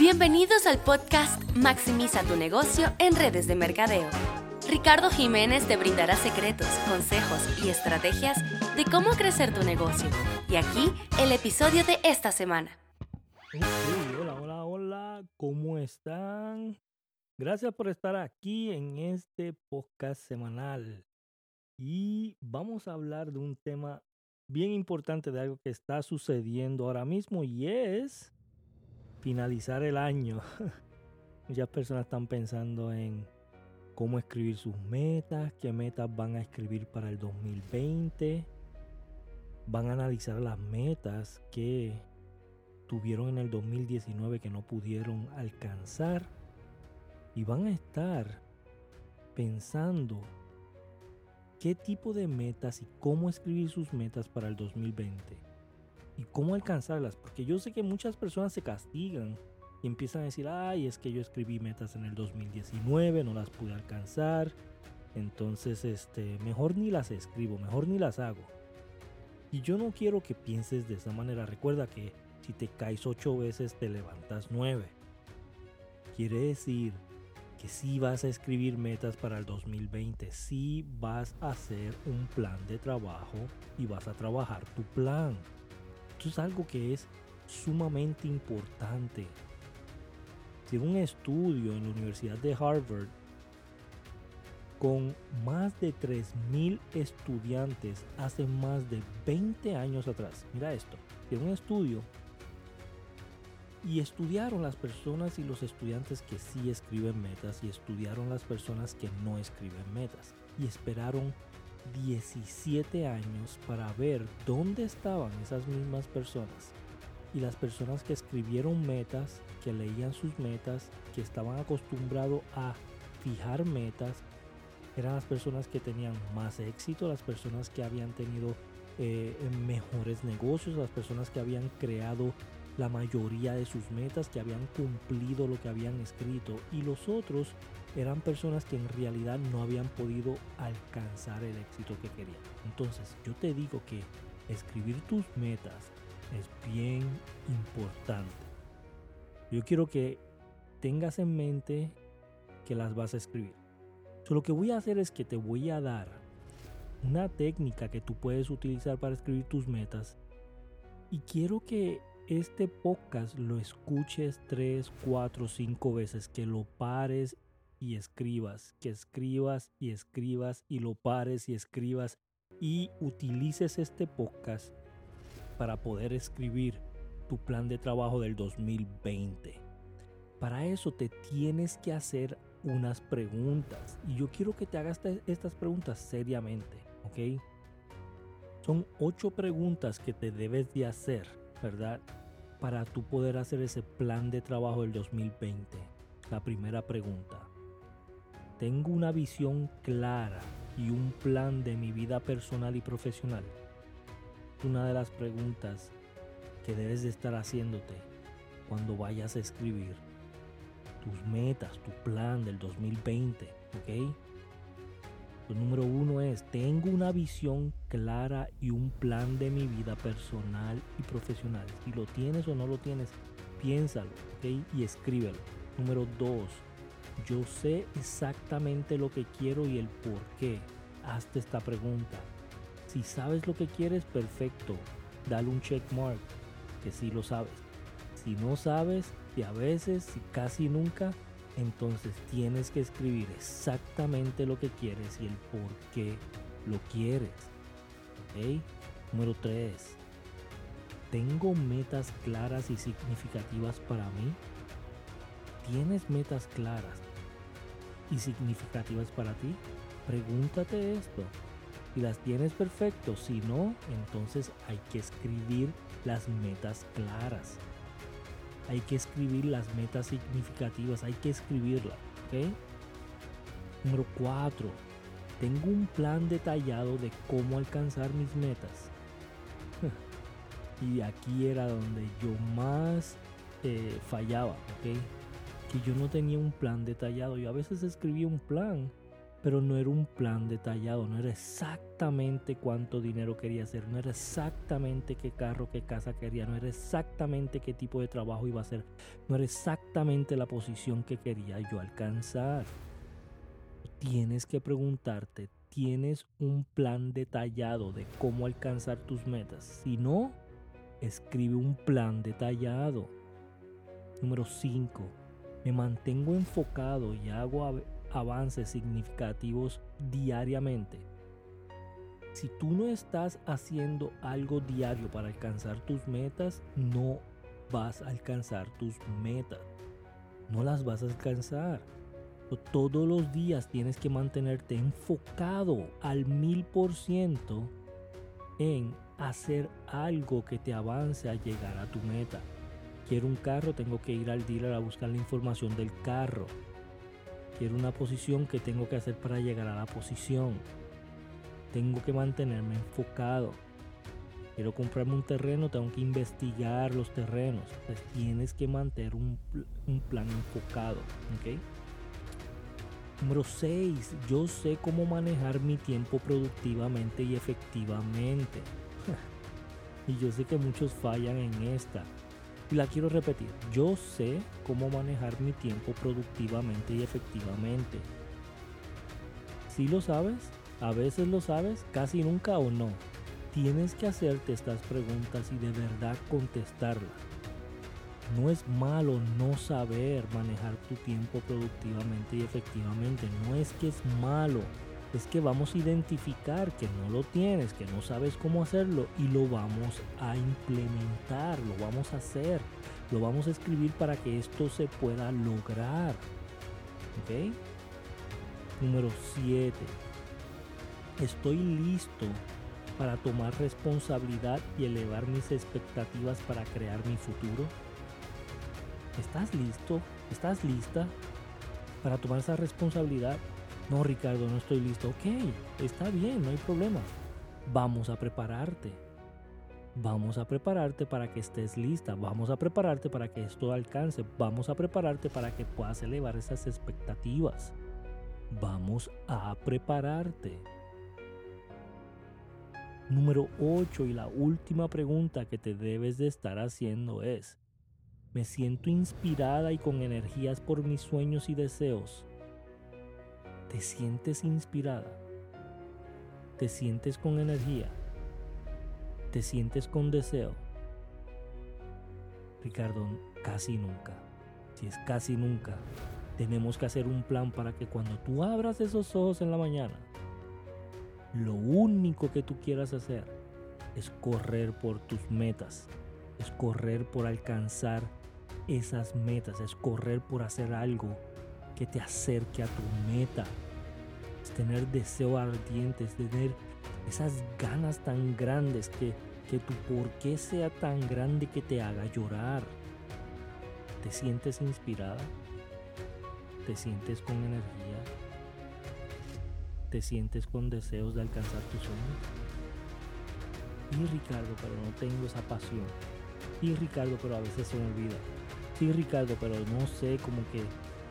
Bienvenidos al podcast Maximiza tu negocio en redes de mercadeo. Ricardo Jiménez te brindará secretos, consejos y estrategias de cómo crecer tu negocio. Y aquí el episodio de esta semana. hola, hola, hola, ¿cómo están? Gracias por estar aquí en este podcast semanal. Y vamos a hablar de un tema bien importante de algo que está sucediendo ahora mismo y es finalizar el año. Muchas personas están pensando en cómo escribir sus metas, qué metas van a escribir para el 2020. Van a analizar las metas que tuvieron en el 2019 que no pudieron alcanzar. Y van a estar pensando qué tipo de metas y cómo escribir sus metas para el 2020 y cómo alcanzarlas. Porque yo sé que muchas personas se castigan y empiezan a decir, ay, es que yo escribí metas en el 2019, no las pude alcanzar. Entonces, este, mejor ni las escribo, mejor ni las hago. Y yo no quiero que pienses de esa manera. Recuerda que si te caes ocho veces, te levantas nueve. Quiere decir que si vas a escribir metas para el 2020, si vas a hacer un plan de trabajo y vas a trabajar tu plan. Esto es algo que es sumamente importante. Según un estudio en la Universidad de Harvard, con más de 3.000 estudiantes hace más de 20 años atrás. Mira esto, Según un estudio y estudiaron las personas y los estudiantes que sí escriben metas y estudiaron las personas que no escriben metas y esperaron 17 años para ver dónde estaban esas mismas personas. Y las personas que escribieron metas, que leían sus metas, que estaban acostumbrados a fijar metas, eran las personas que tenían más éxito, las personas que habían tenido eh, mejores negocios, las personas que habían creado la mayoría de sus metas, que habían cumplido lo que habían escrito. Y los otros eran personas que en realidad no habían podido alcanzar el éxito que querían. Entonces yo te digo que escribir tus metas es bien importante. Yo quiero que tengas en mente que las vas a escribir. lo que voy a hacer es que te voy a dar una técnica que tú puedes utilizar para escribir tus metas. Y quiero que este podcast lo escuches 3, 4, 5 veces, que lo pares y escribas, que escribas y escribas y lo pares y escribas y utilices este podcast para poder escribir tu plan de trabajo del 2020. Para eso te tienes que hacer unas preguntas y yo quiero que te hagas estas preguntas seriamente, ¿ok? Son ocho preguntas que te debes de hacer, ¿verdad? Para tú poder hacer ese plan de trabajo del 2020. La primera pregunta, tengo una visión clara y un plan de mi vida personal y profesional. Una de las preguntas que debes de estar haciéndote cuando vayas a escribir tus metas, tu plan del 2020, ¿ok? Lo número uno es, tengo una visión clara y un plan de mi vida personal y profesional. Si lo tienes o no lo tienes, piénsalo, ¿ok? Y escríbelo. Número dos, yo sé exactamente lo que quiero y el por qué. Hazte esta pregunta. Si sabes lo que quieres, perfecto. Dale un check mark, que sí lo sabes. Si no sabes, y a veces, si casi nunca, entonces tienes que escribir exactamente lo que quieres y el por qué lo quieres. ¿Ok? Número 3. ¿Tengo metas claras y significativas para mí? ¿Tienes metas claras y significativas para ti? Pregúntate esto. Si las tienes perfecto, si no, entonces hay que escribir las metas claras. Hay que escribir las metas significativas, hay que escribirlas. ¿ok? Número 4. Tengo un plan detallado de cómo alcanzar mis metas. y aquí era donde yo más eh, fallaba, ¿ok? Que yo no tenía un plan detallado. Yo a veces escribía un plan pero no era un plan detallado, no era exactamente cuánto dinero quería hacer, no era exactamente qué carro, qué casa quería, no era exactamente qué tipo de trabajo iba a hacer, no era exactamente la posición que quería yo alcanzar. Tienes que preguntarte, ¿tienes un plan detallado de cómo alcanzar tus metas? Si no, escribe un plan detallado. Número 5. Me mantengo enfocado y hago avances significativos diariamente. Si tú no estás haciendo algo diario para alcanzar tus metas, no vas a alcanzar tus metas. No las vas a alcanzar. Todos los días tienes que mantenerte enfocado al mil por ciento en hacer algo que te avance a llegar a tu meta. Quiero un carro, tengo que ir al dealer a buscar la información del carro Quiero una posición que tengo que hacer para llegar a la posición. Tengo que mantenerme enfocado. Quiero comprarme un terreno, tengo que investigar los terrenos. Pues tienes que mantener un, plan enfocado. Número 6. Yo sé cómo manejar mi tiempo productivamente y efectivamente. y yo sé que muchos fallan en esta. La quiero repetir, yo sé cómo manejar mi tiempo productivamente y efectivamente. Si lo sabes, a veces lo sabes, casi nunca o no. Tienes que hacerte estas preguntas y de verdad contestarlas. No es malo no saber manejar tu tiempo productivamente y efectivamente. No es que es malo es que vamos a identificar que no lo tienes, que no sabes cómo hacerlo y lo vamos a implementar, lo vamos a hacer, lo vamos a escribir para que esto se pueda lograr. ¿Ok? Número 7. Estoy listo para tomar responsabilidad y elevar mis expectativas para crear mi futuro. ¿Estás listo? ¿Estás lista para tomar esa responsabilidad no, Ricardo, no estoy listo. Ok, está bien, no hay problema. Vamos a prepararte. Vamos a prepararte para que estés lista. Vamos a prepararte para que esto alcance. Vamos a prepararte para que puedas elevar esas expectativas. Vamos a prepararte. Número 8 y la última pregunta que te debes de estar haciendo es, ¿me siento inspirada y con energías por mis sueños y deseos? ¿Te sientes inspirada? ¿Te sientes con energía? ¿Te sientes con deseo? Ricardo, casi nunca. Si es casi nunca, tenemos que hacer un plan para que cuando tú abras esos ojos en la mañana, lo único que tú quieras hacer es correr por tus metas, es correr por alcanzar esas metas, es correr por hacer algo que te acerque a tu meta. Es tener deseo ardiente, es tener esas ganas tan grandes que, que tu por qué sea tan grande que te haga llorar. ¿Te sientes inspirada? ¿Te sientes con energía? ¿Te sientes con deseos de alcanzar tus sueños? Y Ricardo, pero no tengo esa pasión. Y Ricardo, pero a veces se me olvida. Sí, Ricardo, pero no sé, como que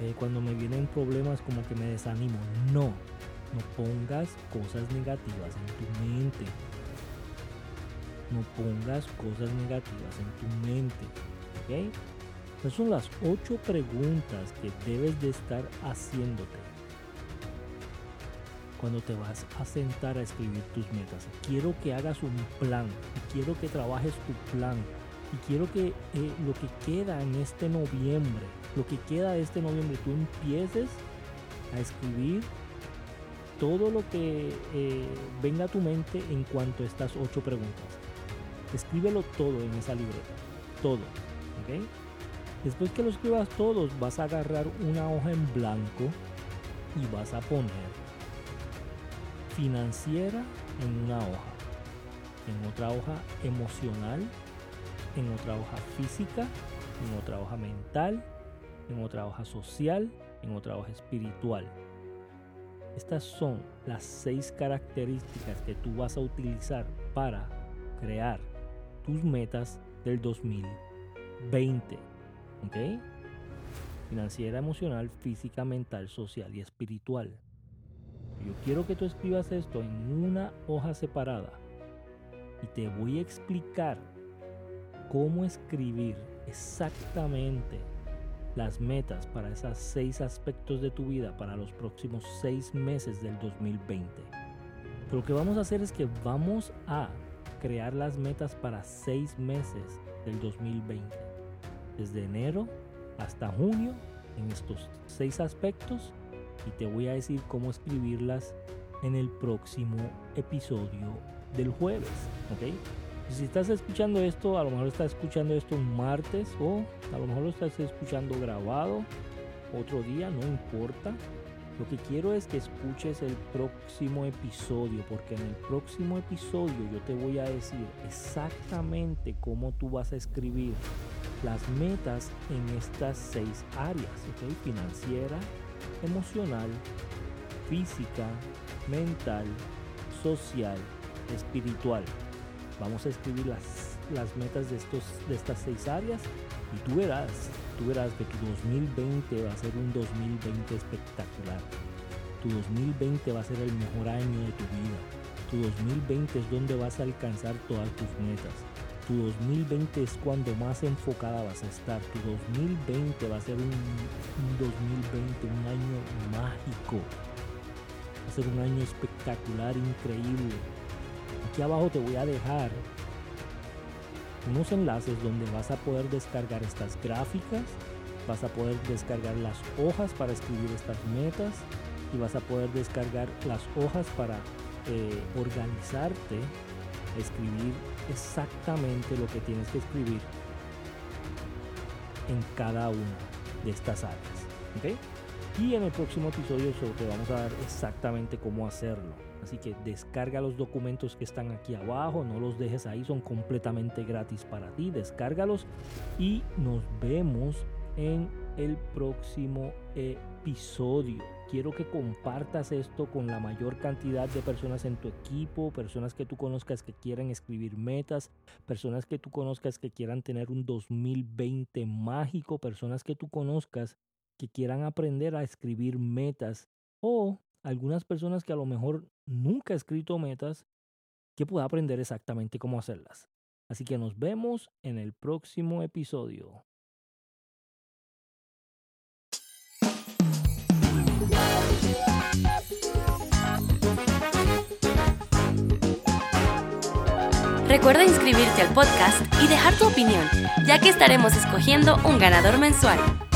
eh, cuando me vienen problemas como que me desanimo. No, no pongas cosas negativas en tu mente. No pongas cosas negativas en tu mente. ¿Ok? Esas son las ocho preguntas que debes de estar haciéndote cuando te vas a sentar a escribir tus metas. Quiero que hagas un plan. Quiero que trabajes tu plan y quiero que eh, lo que queda en este noviembre, lo que queda de este noviembre, tú empieces a escribir todo lo que eh, venga a tu mente en cuanto a estas ocho preguntas. Escríbelo todo en esa libreta, todo. Después que lo escribas todo, vas a agarrar una hoja en blanco y vas a poner financiera en una hoja, en otra hoja emocional en otra hoja física, en otra hoja mental, en otra hoja social, en otra hoja espiritual. Estas son las seis características que tú vas a utilizar para crear tus metas del 2020. ¿Ok? Financiera, emocional, física, mental, social y espiritual. Yo quiero que tú escribas esto en una hoja separada y te voy a explicar cómo escribir exactamente las metas para esos seis aspectos de tu vida para los próximos seis meses del 2020. lo que vamos a hacer es que vamos a crear las metas para seis meses del 2020. Desde enero hasta junio en estos seis aspectos y te voy a decir cómo escribirlas en el próximo episodio del jueves. ¿ok? Si estás escuchando esto, a lo mejor estás escuchando esto un martes o a lo mejor lo estás escuchando grabado otro día, no importa. Lo que quiero es que escuches el próximo episodio, porque en el próximo episodio yo te voy a decir exactamente cómo tú vas a escribir las metas en estas seis áreas, ¿ok? Financiera, emocional, física, mental, social, espiritual. Vamos a escribir las, las metas de, estos, de estas seis áreas y tú verás, tú verás que tu 2020 va a ser un 2020 espectacular. Tu 2020 va a ser el mejor año de tu vida. Tu 2020 es donde vas a alcanzar todas tus metas. Tu 2020 es cuando más enfocada vas a estar. Tu 2020 va a ser un, un 2020, un año mágico. Va a ser un año espectacular, increíble Aquí abajo te voy a dejar unos enlaces donde vas a poder descargar estas gráficas, vas a poder descargar las hojas para escribir estas metas y vas a poder descargar las hojas para eh, organizarte, escribir exactamente lo que tienes que escribir en cada una de estas áreas. Y en el próximo episodio te vamos a dar exactamente cómo hacerlo. Así que descarga los documentos que están aquí abajo, no los dejes ahí, son completamente gratis para ti. Descárgalos y nos vemos en el próximo episodio. Quiero que compartas esto con la mayor cantidad de personas en tu equipo, personas que tú conozcas que quieran escribir metas, personas que tú conozcas que quieran tener un 2020 mágico, personas que tú conozcas que quieran aprender a escribir metas o algunas personas que a lo mejor nunca han escrito metas que pueda aprender exactamente cómo hacerlas. Así que nos vemos en el próximo episodio. Recuerda inscribirte al podcast y dejar tu opinión, ya que estaremos escogiendo un ganador mensual.